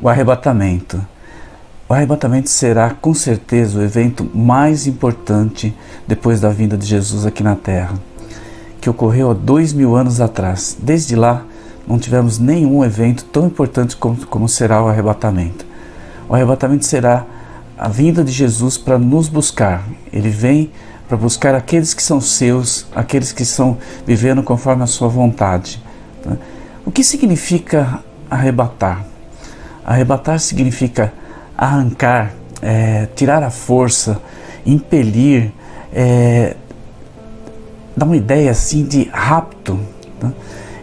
o arrebatamento. O arrebatamento será com certeza o evento mais importante depois da vinda de Jesus aqui na Terra, que ocorreu há dois mil anos atrás. Desde lá, não tivemos nenhum evento tão importante como, como será o arrebatamento. O arrebatamento será a vinda de Jesus para nos buscar. Ele vem para buscar aqueles que são seus, aqueles que estão vivendo conforme a sua vontade. Tá? O que significa arrebatar? Arrebatar significa arrancar, é, tirar a força, impelir, é, dar uma ideia assim de rapto. Tá?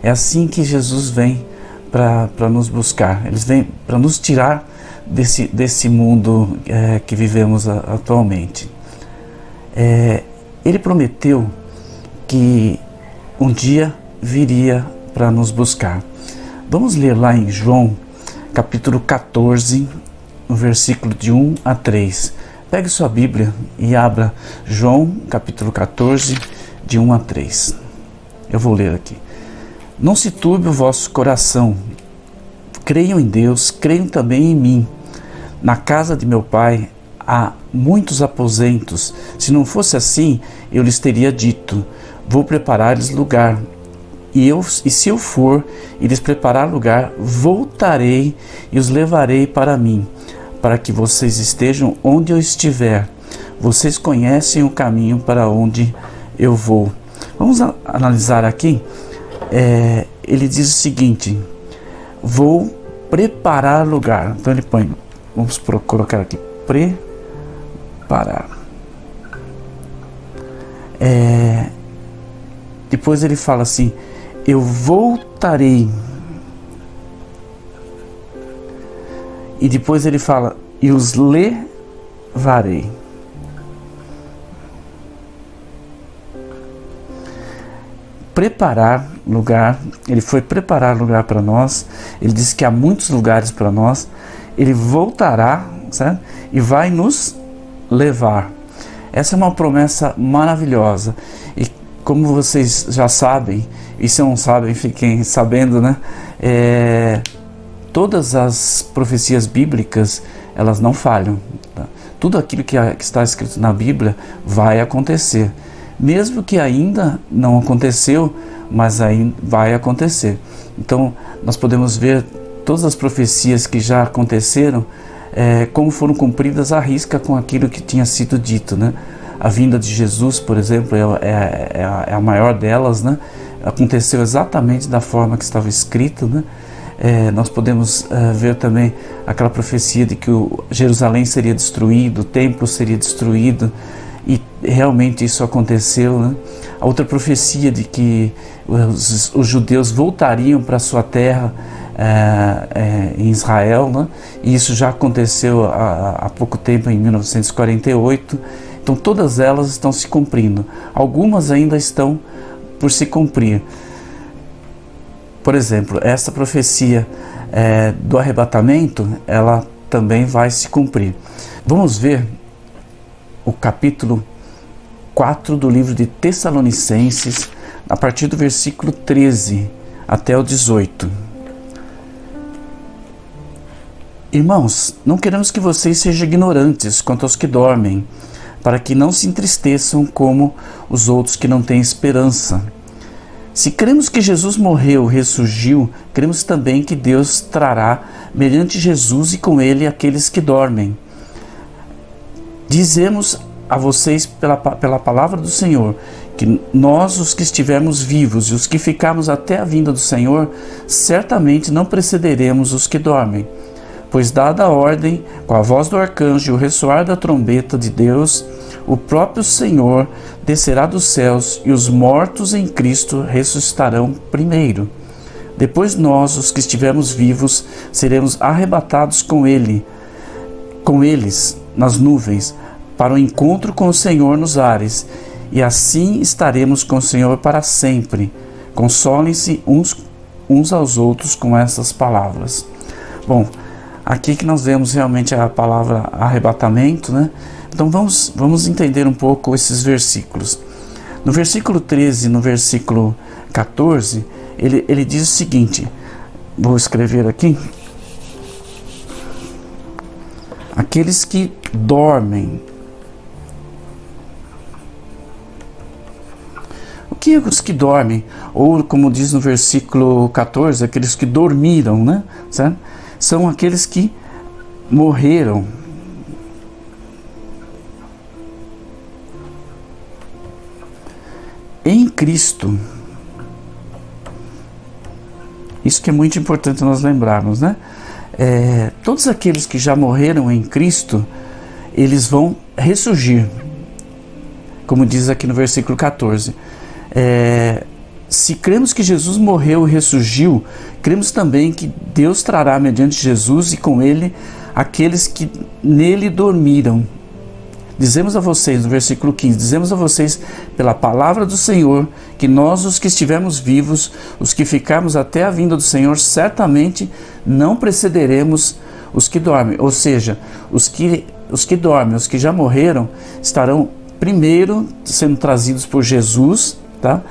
É assim que Jesus vem para nos buscar. Eles vêm para nos tirar desse, desse mundo é, que vivemos a, atualmente. É, ele prometeu que um dia viria para nos buscar. Vamos ler lá em João capítulo 14, no versículo de 1 a 3. Pegue sua Bíblia e abra João capítulo 14, de 1 a 3. Eu vou ler aqui. Não se turbe o vosso coração. Creiam em Deus, creiam também em mim. Na casa de meu pai há muitos aposentos. Se não fosse assim, eu lhes teria dito: Vou preparar-lhes lugar e, eu, e se eu for e lhes preparar lugar, voltarei e os levarei para mim, para que vocês estejam onde eu estiver. Vocês conhecem o caminho para onde eu vou. Vamos a, analisar aqui. É, ele diz o seguinte: Vou preparar lugar. Então ele põe, vamos colocar aqui: preparar. É, depois ele fala assim: eu voltarei. E depois ele fala: e os levarei. Preparar lugar, ele foi preparar lugar para nós. Ele disse que há muitos lugares para nós. Ele voltará, certo? E vai nos levar. Essa é uma promessa maravilhosa. E como vocês já sabem, e se não sabem, fiquem sabendo, né? É, todas as profecias bíblicas, elas não falham. Tá? Tudo aquilo que, que está escrito na Bíblia vai acontecer. Mesmo que ainda não aconteceu, mas aí vai acontecer. Então, nós podemos ver todas as profecias que já aconteceram, é, como foram cumpridas à risca com aquilo que tinha sido dito, né? A vinda de Jesus, por exemplo, é, é, é, a, é maior delas, né? aconteceu exatamente da forma que estava escrito, né? É, nós podemos uh, ver também aquela profecia de que o Jerusalém seria destruído, o templo seria destruído, e realmente isso aconteceu. Né? A outra profecia de que os, os judeus voltariam para sua terra é, é, em Israel, né? e isso já aconteceu há, há pouco tempo, em 1948. Então, todas elas estão se cumprindo. Algumas ainda estão por se cumprir. Por exemplo, essa profecia é, do arrebatamento, ela também vai se cumprir. Vamos ver o capítulo 4 do livro de Tessalonicenses, a partir do versículo 13 até o 18. Irmãos, não queremos que vocês sejam ignorantes quanto aos que dormem para que não se entristeçam como os outros que não têm esperança. Se cremos que Jesus morreu, ressurgiu, cremos também que Deus trará, mediante Jesus e com ele, aqueles que dormem. Dizemos a vocês, pela, pela palavra do Senhor, que nós, os que estivermos vivos e os que ficarmos até a vinda do Senhor, certamente não precederemos os que dormem pois dada a ordem, com a voz do arcanjo e o ressoar da trombeta de Deus, o próprio Senhor descerá dos céus e os mortos em Cristo ressuscitarão primeiro. Depois nós, os que estivermos vivos, seremos arrebatados com ele, com eles nas nuvens, para o encontro com o Senhor nos ares, e assim estaremos com o Senhor para sempre. Consolem-se uns, uns aos outros com essas palavras. Bom, Aqui que nós vemos realmente a palavra arrebatamento, né? Então vamos, vamos entender um pouco esses versículos. No versículo 13 no versículo 14, ele, ele diz o seguinte: vou escrever aqui. aqueles que dormem. O que é os que dormem? Ou, como diz no versículo 14, aqueles que dormiram, né? Certo? São aqueles que morreram. Em Cristo. Isso que é muito importante nós lembrarmos, né? É, todos aqueles que já morreram em Cristo, eles vão ressurgir, como diz aqui no versículo 14. É, se cremos que Jesus morreu e ressurgiu, cremos também que Deus trará mediante Jesus e com ele aqueles que nele dormiram. Dizemos a vocês, no versículo 15: Dizemos a vocês, pela palavra do Senhor, que nós, os que estivermos vivos, os que ficarmos até a vinda do Senhor, certamente não precederemos os que dormem. Ou seja, os que, os que dormem, os que já morreram, estarão primeiro sendo trazidos por Jesus, tá?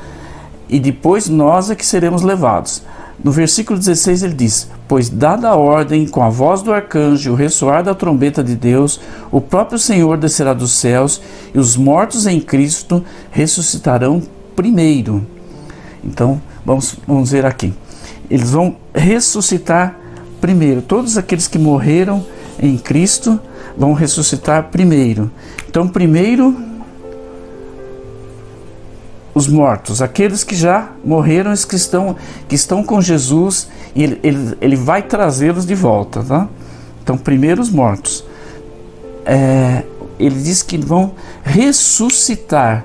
E depois nós é que seremos levados. No versículo 16 ele diz: Pois, dada a ordem, com a voz do arcanjo, o ressoar da trombeta de Deus, o próprio Senhor descerá dos céus e os mortos em Cristo ressuscitarão primeiro. Então, vamos, vamos ver aqui. Eles vão ressuscitar primeiro. Todos aqueles que morreram em Cristo vão ressuscitar primeiro. Então, primeiro os mortos, aqueles que já morreram, os que estão, que estão com Jesus, e ele, ele, ele vai trazê-los de volta. Tá? Então, primeiro os mortos. É, ele diz que vão ressuscitar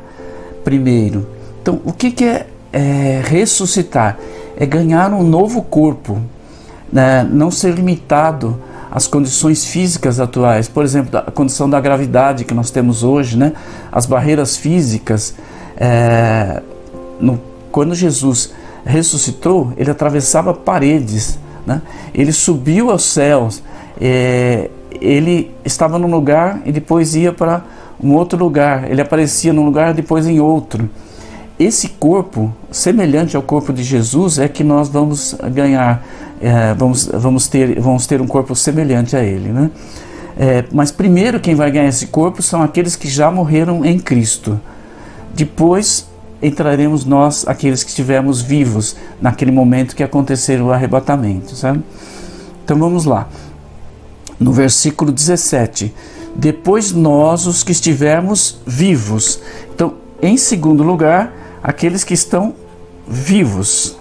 primeiro. Então, o que, que é, é ressuscitar? É ganhar um novo corpo, né? não ser limitado às condições físicas atuais. Por exemplo, a condição da gravidade que nós temos hoje, né? as barreiras físicas é, no, quando Jesus ressuscitou, ele atravessava paredes, né? ele subiu aos céus, é, ele estava num lugar e depois ia para um outro lugar, ele aparecia num lugar depois em outro. Esse corpo, semelhante ao corpo de Jesus, é que nós vamos ganhar, é, vamos, vamos, ter, vamos ter um corpo semelhante a ele. Né? É, mas primeiro quem vai ganhar esse corpo são aqueles que já morreram em Cristo. Depois entraremos nós, aqueles que estivermos vivos naquele momento que acontecer o arrebatamento, sabe? Então vamos lá. No versículo 17: Depois nós, os que estivermos vivos. Então, em segundo lugar, aqueles que estão vivos,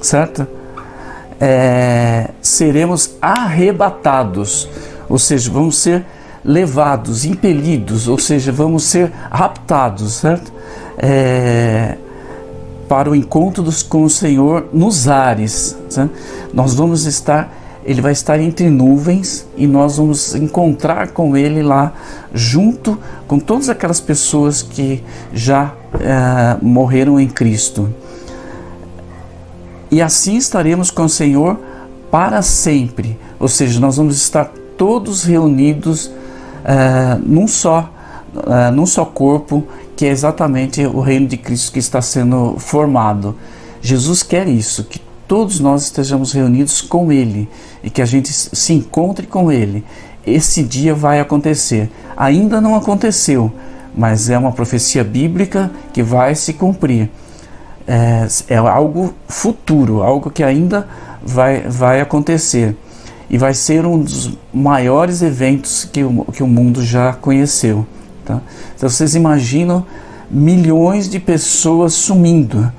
certo? É, seremos arrebatados, ou seja, vamos ser levados, impelidos, ou seja, vamos ser raptados, certo? É, para o encontro dos, com o Senhor nos ares. Certo? Nós vamos estar, Ele vai estar entre nuvens e nós vamos encontrar com Ele lá, junto com todas aquelas pessoas que já é, morreram em Cristo. E assim estaremos com o Senhor para sempre. Ou seja, nós vamos estar todos reunidos uh, num só, uh, num só corpo, que é exatamente o reino de Cristo que está sendo formado. Jesus quer isso, que todos nós estejamos reunidos com Ele e que a gente se encontre com Ele. Esse dia vai acontecer. Ainda não aconteceu, mas é uma profecia bíblica que vai se cumprir. É, é algo futuro, algo que ainda vai, vai acontecer e vai ser um dos maiores eventos que o, que o mundo já conheceu. Tá? Então vocês imaginam milhões de pessoas sumindo,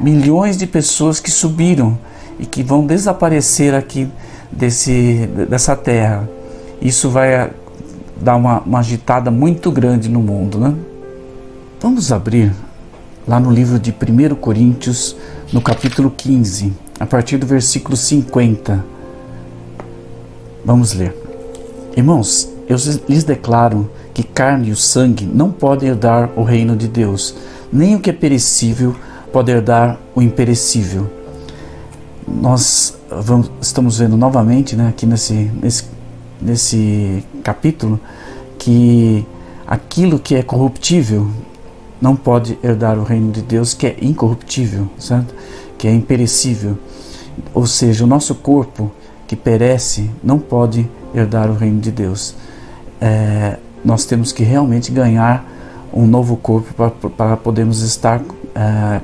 milhões de pessoas que subiram e que vão desaparecer aqui desse, dessa terra. Isso vai dar uma, uma agitada muito grande no mundo. Né? Vamos abrir lá no livro de 1 Coríntios, no capítulo 15, a partir do versículo 50 Vamos ler. Irmãos, eu lhes declaro que carne e o sangue não podem herdar o reino de Deus, nem o que é perecível pode herdar o imperecível. Nós vamos, estamos vendo novamente, né, aqui nesse, nesse, nesse capítulo, que aquilo que é corruptível não pode herdar o reino de Deus, que é incorruptível, certo? Que é imperecível. Ou seja, o nosso corpo que perece não pode herdar o reino de Deus. é, nós temos que realmente ganhar um novo corpo para podermos estar é,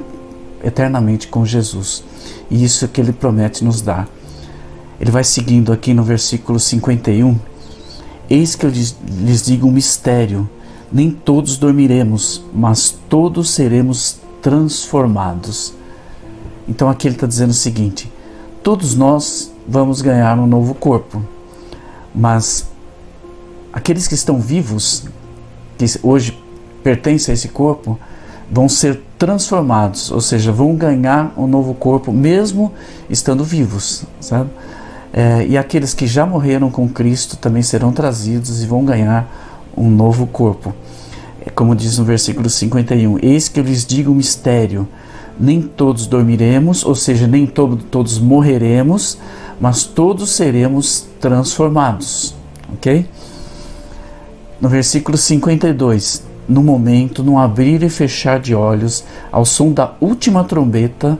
eternamente com Jesus. E isso é que ele promete nos dar. Ele vai seguindo aqui no versículo 51. Eis que eu lhes, lhes digo um mistério: nem todos dormiremos, mas todos seremos transformados. Então aqui ele está dizendo o seguinte: todos nós vamos ganhar um novo corpo, mas aqueles que estão vivos, que hoje pertencem a esse corpo, vão ser transformados, ou seja, vão ganhar um novo corpo mesmo estando vivos, sabe? É, e aqueles que já morreram com Cristo também serão trazidos e vão ganhar um novo corpo. É como diz no versículo 51: Eis que eu lhes digo um mistério: nem todos dormiremos, ou seja, nem to todos morreremos, mas todos seremos transformados. Ok? No versículo 52, no momento, no abrir e fechar de olhos, ao som da última trombeta,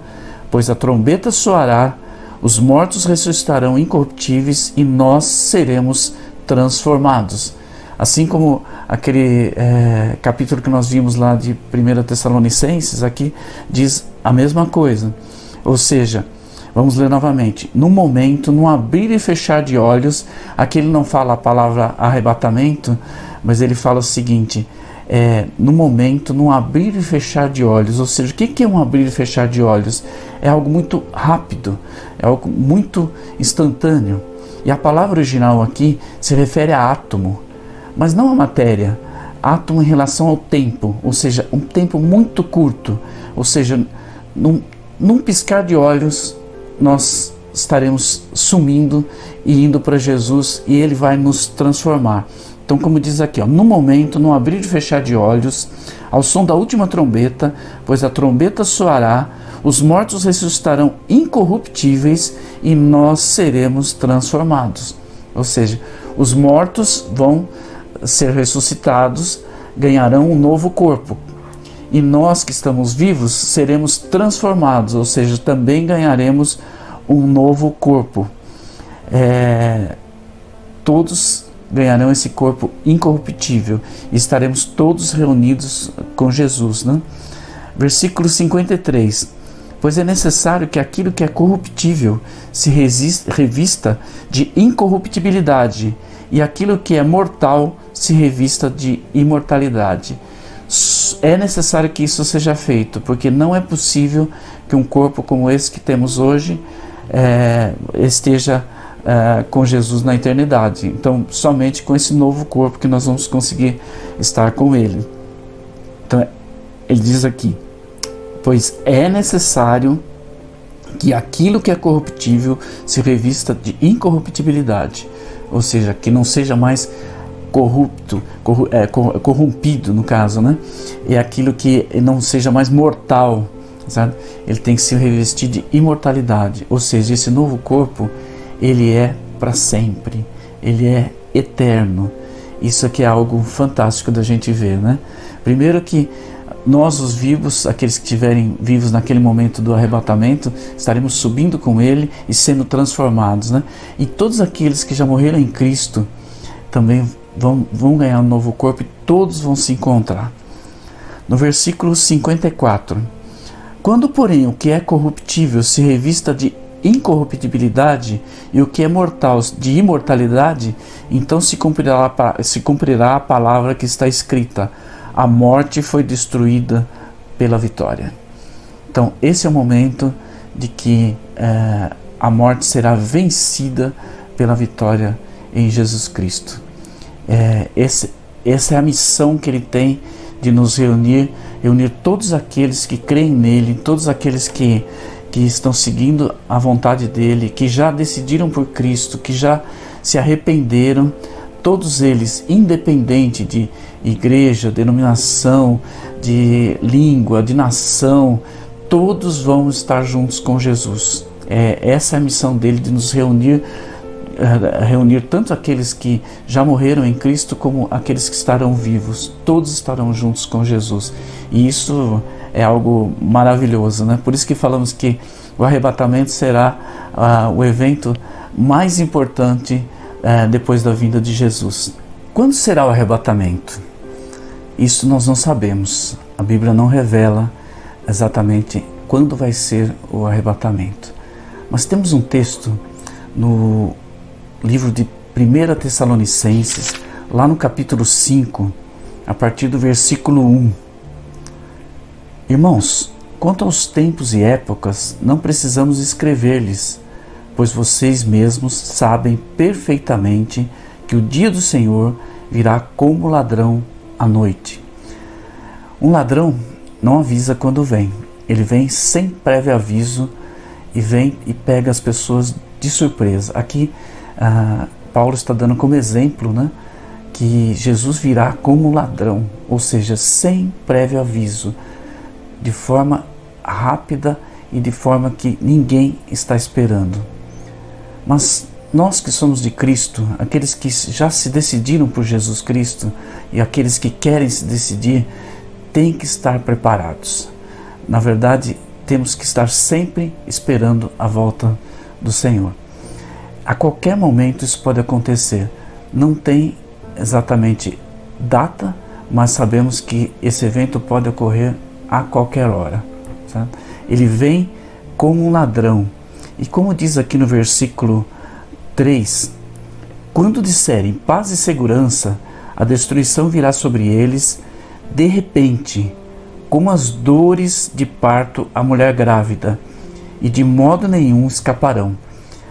pois a trombeta soará, os mortos ressuscitarão incorruptíveis e nós seremos transformados. Assim como aquele é, capítulo que nós vimos lá de 1 Tessalonicenses, aqui diz a mesma coisa. Ou seja, vamos ler novamente. No momento, no abrir e fechar de olhos, aqui ele não fala a palavra arrebatamento, mas ele fala o seguinte: é, no momento, no abrir e fechar de olhos. Ou seja, o que é um abrir e fechar de olhos? É algo muito rápido, é algo muito instantâneo. E a palavra original aqui se refere a átomo mas não a matéria. Átomo em relação ao tempo, ou seja, um tempo muito curto, ou seja, num, num piscar de olhos nós estaremos sumindo e indo para Jesus e Ele vai nos transformar. Então, como diz aqui, ó, no momento, no abrir e fechar de olhos, ao som da última trombeta, pois a trombeta soará, os mortos ressuscitarão incorruptíveis e nós seremos transformados. Ou seja, os mortos vão ser ressuscitados ganharão um novo corpo. E nós que estamos vivos seremos transformados, ou seja, também ganharemos um novo corpo. É, todos ganharão esse corpo incorruptível e estaremos todos reunidos com Jesus. Né? Versículo 53. Pois é necessário que aquilo que é corruptível se resista, revista de incorruptibilidade e aquilo que é mortal se revista de imortalidade. É necessário que isso seja feito, porque não é possível que um corpo como esse que temos hoje é, esteja é, com Jesus na eternidade. Então, somente com esse novo corpo que nós vamos conseguir estar com Ele. Então, ele diz aqui: Pois é necessário que aquilo que é corruptível se revista de incorruptibilidade, ou seja, que não seja mais corrupto, corru é, corrompido no caso, né? É aquilo que não seja mais mortal, sabe? Ele tem que se revestir de imortalidade, ou seja, esse novo corpo, ele é para sempre, ele é eterno. Isso aqui é algo fantástico da gente ver, né? Primeiro que nós, os vivos, aqueles que estiverem vivos naquele momento do arrebatamento, estaremos subindo com Ele e sendo transformados, né? E todos aqueles que já morreram em Cristo também vão, vão ganhar um novo corpo e todos vão se encontrar. No versículo 54: Quando, porém, o que é corruptível se revista de incorruptibilidade e o que é mortal de imortalidade, então se cumprirá, se cumprirá a palavra que está escrita: a morte foi destruída pela vitória. Então, esse é o momento de que é, a morte será vencida pela vitória em Jesus Cristo. É, esse, essa é a missão que ele tem de nos reunir, reunir todos aqueles que creem nele, todos aqueles que, que estão seguindo a vontade dele, que já decidiram por Cristo, que já se arrependeram, todos eles, independente de igreja, denominação, de língua, de nação, todos vão estar juntos com Jesus. É, essa é a missão dele de nos reunir reunir tanto aqueles que já morreram em Cristo como aqueles que estarão vivos. Todos estarão juntos com Jesus. E isso é algo maravilhoso, né? Por isso que falamos que o arrebatamento será uh, o evento mais importante uh, depois da vinda de Jesus. Quando será o arrebatamento? Isso nós não sabemos. A Bíblia não revela exatamente quando vai ser o arrebatamento. Mas temos um texto no livro de 1 Tessalonicenses, lá no capítulo 5, a partir do versículo 1. Irmãos, quanto aos tempos e épocas, não precisamos escrever-lhes, pois vocês mesmos sabem perfeitamente que o dia do Senhor virá como ladrão à noite. Um ladrão não avisa quando vem, ele vem sem prévio aviso e vem e pega as pessoas de surpresa. Aqui, ah, Paulo está dando como exemplo né, que Jesus virá como ladrão, ou seja, sem prévio aviso, de forma rápida e de forma que ninguém está esperando. Mas nós que somos de Cristo, aqueles que já se decidiram por Jesus Cristo e aqueles que querem se decidir, têm que estar preparados. Na verdade, temos que estar sempre esperando a volta do Senhor. A qualquer momento isso pode acontecer. Não tem exatamente data, mas sabemos que esse evento pode ocorrer a qualquer hora. Sabe? Ele vem como um ladrão. E como diz aqui no versículo 3: Quando disserem paz e segurança, a destruição virá sobre eles de repente, como as dores de parto à mulher grávida, e de modo nenhum escaparão.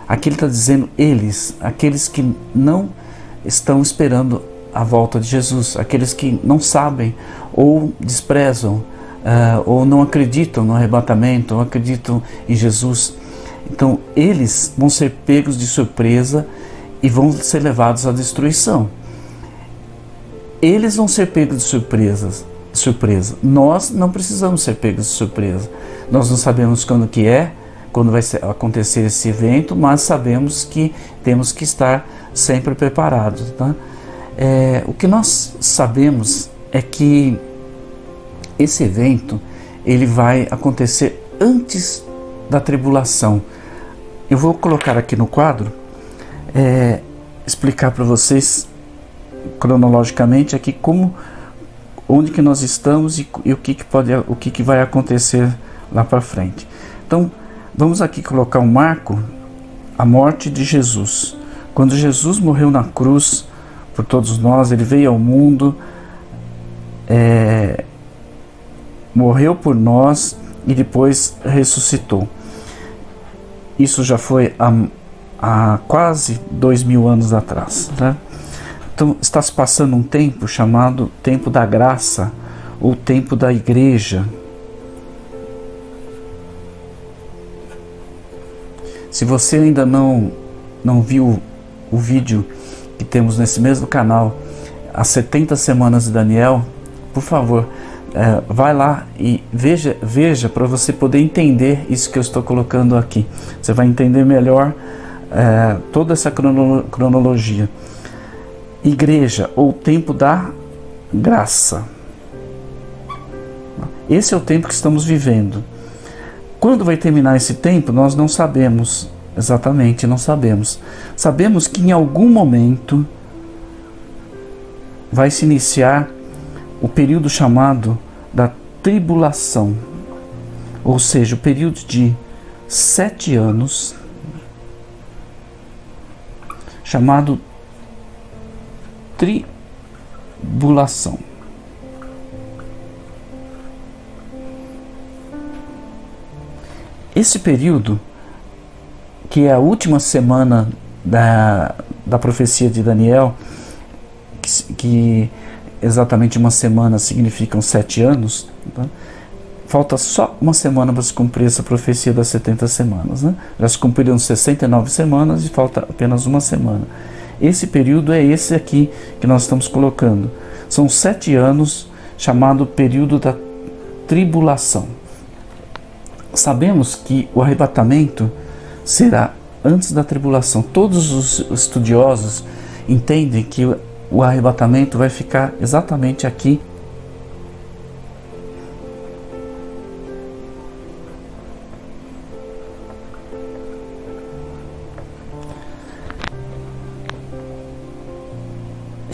Aqui ele está dizendo eles, aqueles que não estão esperando a volta de Jesus, aqueles que não sabem ou desprezam uh, ou não acreditam no arrebatamento, ou acreditam em Jesus. Então, eles vão ser pegos de surpresa e vão ser levados à destruição. Eles vão ser pegos de surpresas, surpresa. Nós não precisamos ser pegos de surpresa. Nós não sabemos quando que é, quando vai acontecer esse evento, mas sabemos que temos que estar sempre preparados. Tá? É, o que nós sabemos é que esse evento ele vai acontecer antes da tribulação. Eu vou colocar aqui no quadro, é, explicar para vocês cronologicamente aqui como, onde que nós estamos e, e o que, que pode, o que, que vai acontecer lá para frente. Então, vamos aqui colocar um marco, a morte de Jesus. Quando Jesus morreu na cruz por todos nós, ele veio ao mundo, é, morreu por nós e depois ressuscitou. Isso já foi há, há quase dois mil anos atrás. Né? Então está se passando um tempo chamado tempo da graça ou tempo da igreja. Se você ainda não, não viu o vídeo que temos nesse mesmo canal, as 70 semanas de Daniel, por favor, é, vai lá e veja, veja para você poder entender isso que eu estou colocando aqui. Você vai entender melhor é, toda essa cronologia. Igreja ou tempo da graça. Esse é o tempo que estamos vivendo. Quando vai terminar esse tempo, nós não sabemos exatamente, não sabemos. Sabemos que em algum momento vai se iniciar o período chamado da tribulação, ou seja, o período de sete anos, chamado tribulação. Esse período, que é a última semana da, da profecia de Daniel, que, que exatamente uma semana significam sete anos, tá? falta só uma semana para se cumprir essa profecia das 70 semanas. Né? Já se cumpriram 69 semanas e falta apenas uma semana. Esse período é esse aqui que nós estamos colocando. São sete anos, chamado período da tribulação. Sabemos que o arrebatamento será antes da tribulação. Todos os estudiosos entendem que o arrebatamento vai ficar exatamente aqui.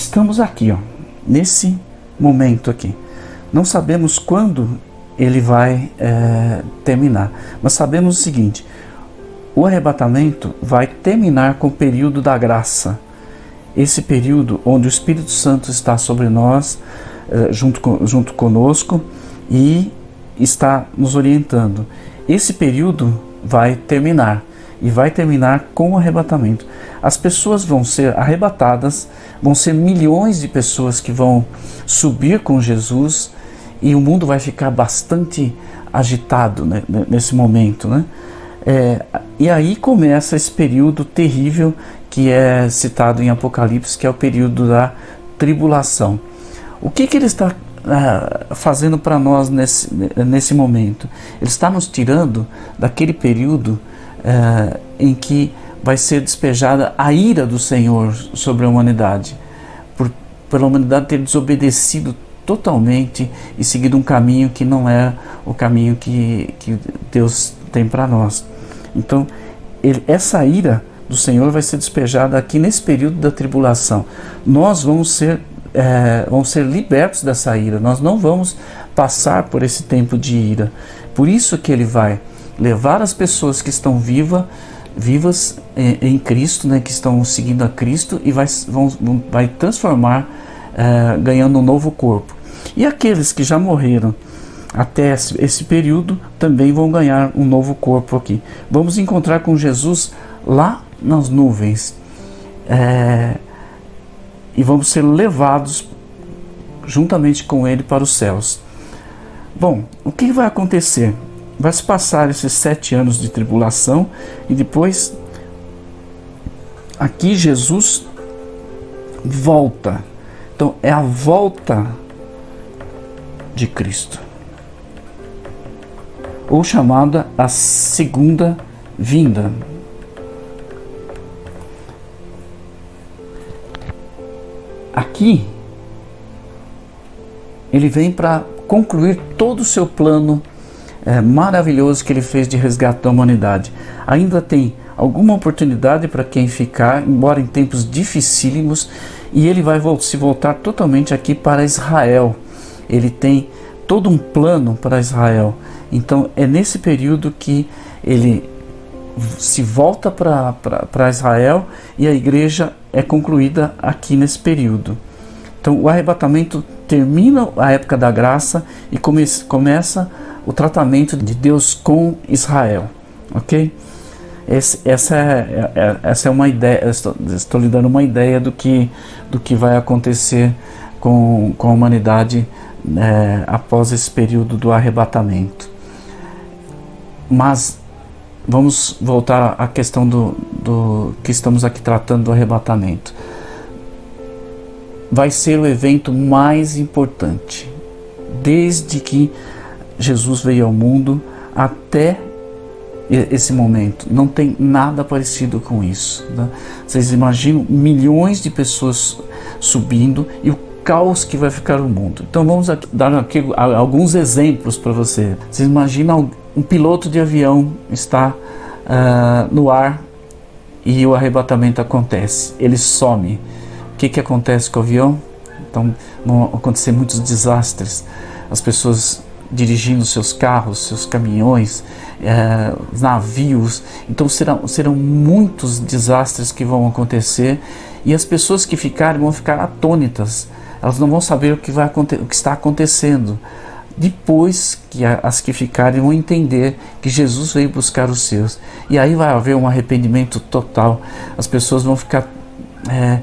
estamos aqui, ó, nesse momento aqui. Não sabemos quando ele vai é, terminar, mas sabemos o seguinte: o arrebatamento vai terminar com o período da graça. Esse período onde o Espírito Santo está sobre nós, é, junto, junto conosco, e está nos orientando. Esse período vai terminar e vai terminar com o arrebatamento. As pessoas vão ser arrebatadas, vão ser milhões de pessoas que vão subir com Jesus e o mundo vai ficar bastante agitado né, nesse momento. Né? É, e aí começa esse período terrível que é citado em Apocalipse, que é o período da tribulação. O que, que ele está ah, fazendo para nós nesse, nesse momento? Ele está nos tirando daquele período uh, em que vai ser despejada a ira do Senhor sobre a humanidade, por, pela humanidade ter desobedecido totalmente e seguido um caminho que não é o caminho que, que Deus tem para nós. Então, ele, essa ira do Senhor vai ser despejada aqui nesse período da tribulação. Nós vamos ser, é, vamos ser libertos dessa ira, nós não vamos passar por esse tempo de ira. Por isso que ele vai levar as pessoas que estão viva, vivas em, em Cristo, né, que estão seguindo a Cristo e vai, vão, vai transformar, é, ganhando um novo corpo. E aqueles que já morreram até esse período também vão ganhar um novo corpo aqui. Vamos encontrar com Jesus lá nas nuvens é, e vamos ser levados juntamente com Ele para os céus. Bom, o que vai acontecer? vai se passar esses sete anos de tribulação e depois aqui Jesus volta. Então é a volta de Cristo, ou chamada a segunda vinda. Aqui ele vem para concluir todo o seu plano é, maravilhoso que ele fez de resgate da humanidade. Ainda tem alguma oportunidade para quem ficar, embora em tempos dificílimos, e ele vai se voltar totalmente aqui para Israel. Ele tem todo um plano para Israel. Então é nesse período que ele se volta para Israel e a igreja é concluída aqui nesse período. Então o arrebatamento termina a época da graça e come, começa o tratamento de Deus com Israel, ok? Esse, essa, é, é, essa é uma ideia, estou, estou lhe dando uma ideia do que, do que vai acontecer com, com a humanidade é, após esse período do arrebatamento. Mas vamos voltar à questão do, do que estamos aqui tratando do arrebatamento. Vai ser o evento mais importante, desde que Jesus veio ao mundo até esse momento. Não tem nada parecido com isso. Né? Vocês imaginam milhões de pessoas subindo e o caos que vai ficar o mundo. Então vamos dar aqui alguns exemplos para você. Vocês imaginam um piloto de avião está uh, no ar e o arrebatamento acontece. Ele some. O que, que acontece com o avião? Então vão acontecer muitos desastres. As pessoas dirigindo seus carros, seus caminhões, é, navios. Então serão, serão muitos desastres que vão acontecer e as pessoas que ficarem vão ficar atônitas. Elas não vão saber o que, vai, o que está acontecendo. Depois que as que ficarem vão entender que Jesus veio buscar os seus. E aí vai haver um arrependimento total. As pessoas vão ficar é,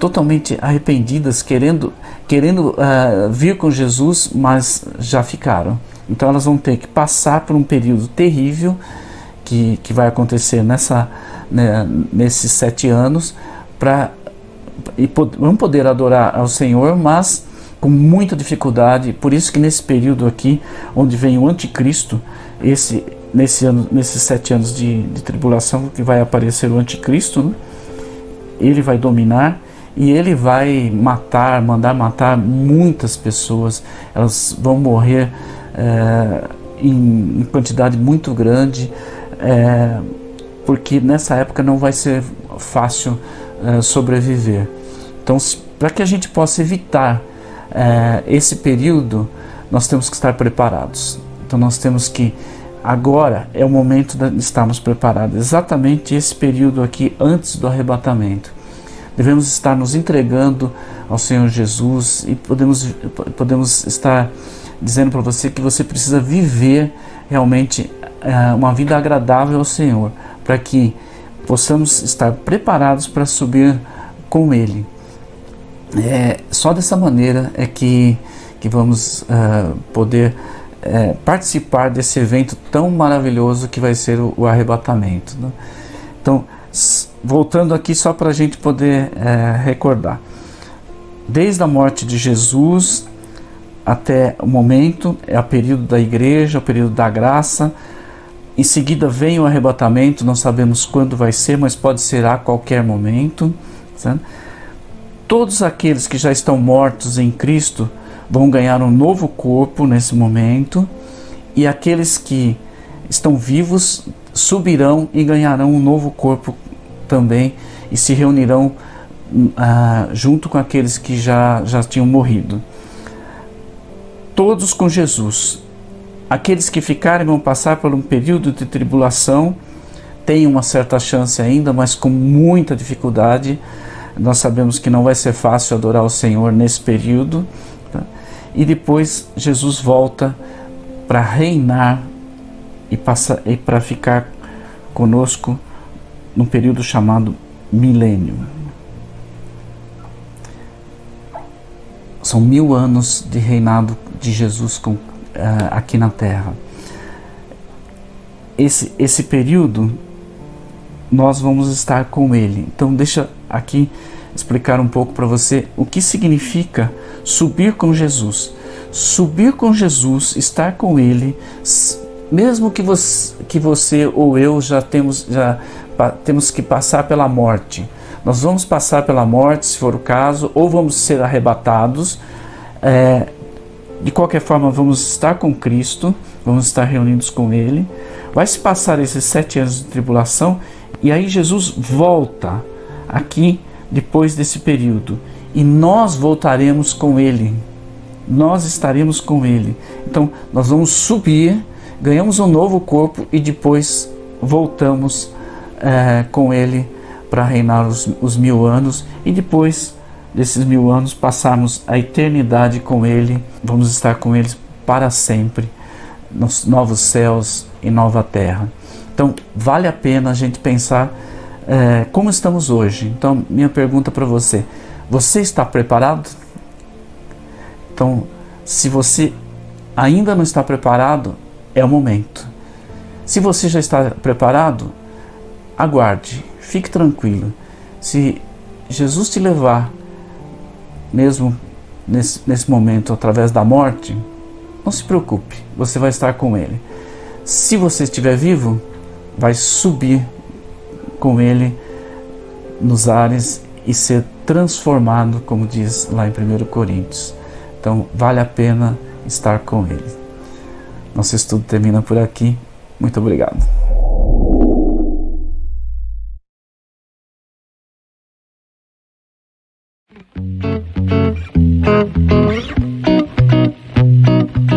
totalmente arrependidas, querendo querendo uh, vir com Jesus, mas já ficaram. Então elas vão ter que passar por um período terrível que, que vai acontecer nessa, né, nesses sete anos para e pod vão poder adorar ao Senhor, mas com muita dificuldade. Por isso que nesse período aqui, onde vem o anticristo, esse nesse ano, nesses sete anos de, de tribulação que vai aparecer o anticristo, né? ele vai dominar e ele vai matar, mandar matar muitas pessoas, elas vão morrer é, em, em, quantidade muito grande, é, porque nessa época não vai ser fácil é, sobreviver. Então, para que a gente possa evitar é, esse período, nós temos que estar preparados. Então, nós temos que agora é o momento de estarmos preparados. Exatamente esse período aqui antes do arrebatamento. Devemos estar nos entregando ao Senhor Jesus e podemos, podemos estar dizendo para você que você precisa viver realmente é, uma vida agradável ao Senhor, para que possamos estar preparados para subir com Ele. É, só dessa maneira é que, que vamos uh, poder uh, participar desse evento tão maravilhoso que vai ser o, o arrebatamento. Né? Então, voltando aqui só para a gente poder uh, recordar. Desde a morte de Jesus até o momento, é o período da igreja, o período da graça. Em seguida vem o arrebatamento, não sabemos quando vai ser, mas pode ser a qualquer momento. Certo? Todos aqueles que já estão mortos em Cristo vão ganhar um novo corpo nesse momento, e aqueles que estão vivos subirão e ganharão um novo corpo também e se reunirão ah, junto com aqueles que já, já tinham morrido. Todos com Jesus. Aqueles que ficarem vão passar por um período de tribulação, têm uma certa chance ainda, mas com muita dificuldade nós sabemos que não vai ser fácil adorar o Senhor nesse período. Tá? E depois Jesus volta para reinar e, e para ficar conosco num período chamado milênio. São mil anos de reinado de Jesus com, uh, aqui na Terra. Esse, esse período nós vamos estar com Ele. Então, deixa aqui explicar um pouco para você o que significa subir com Jesus. Subir com Jesus, estar com Ele, mesmo que você, que você ou eu já temos, já temos que passar pela morte. Nós vamos passar pela morte, se for o caso, ou vamos ser arrebatados. É, de qualquer forma, vamos estar com Cristo, vamos estar reunidos com Ele. Vai se passar esses sete anos de tribulação e aí Jesus volta aqui depois desse período e nós voltaremos com Ele. Nós estaremos com Ele. Então nós vamos subir, ganhamos um novo corpo e depois voltamos é, com Ele para reinar os, os mil anos e depois desses mil anos passarmos a eternidade com Ele. Vamos estar com Ele para sempre nos novos céus e nova terra. Então, vale a pena a gente pensar é, como estamos hoje. Então, minha pergunta para você: você está preparado? Então, se você ainda não está preparado, é o momento. Se você já está preparado, aguarde, fique tranquilo. Se Jesus te levar, mesmo nesse, nesse momento, através da morte, não se preocupe, você vai estar com Ele. Se você estiver vivo, vai subir com ele nos ares e ser transformado, como diz lá em 1 Coríntios. Então, vale a pena estar com ele. Nosso estudo termina por aqui. Muito obrigado.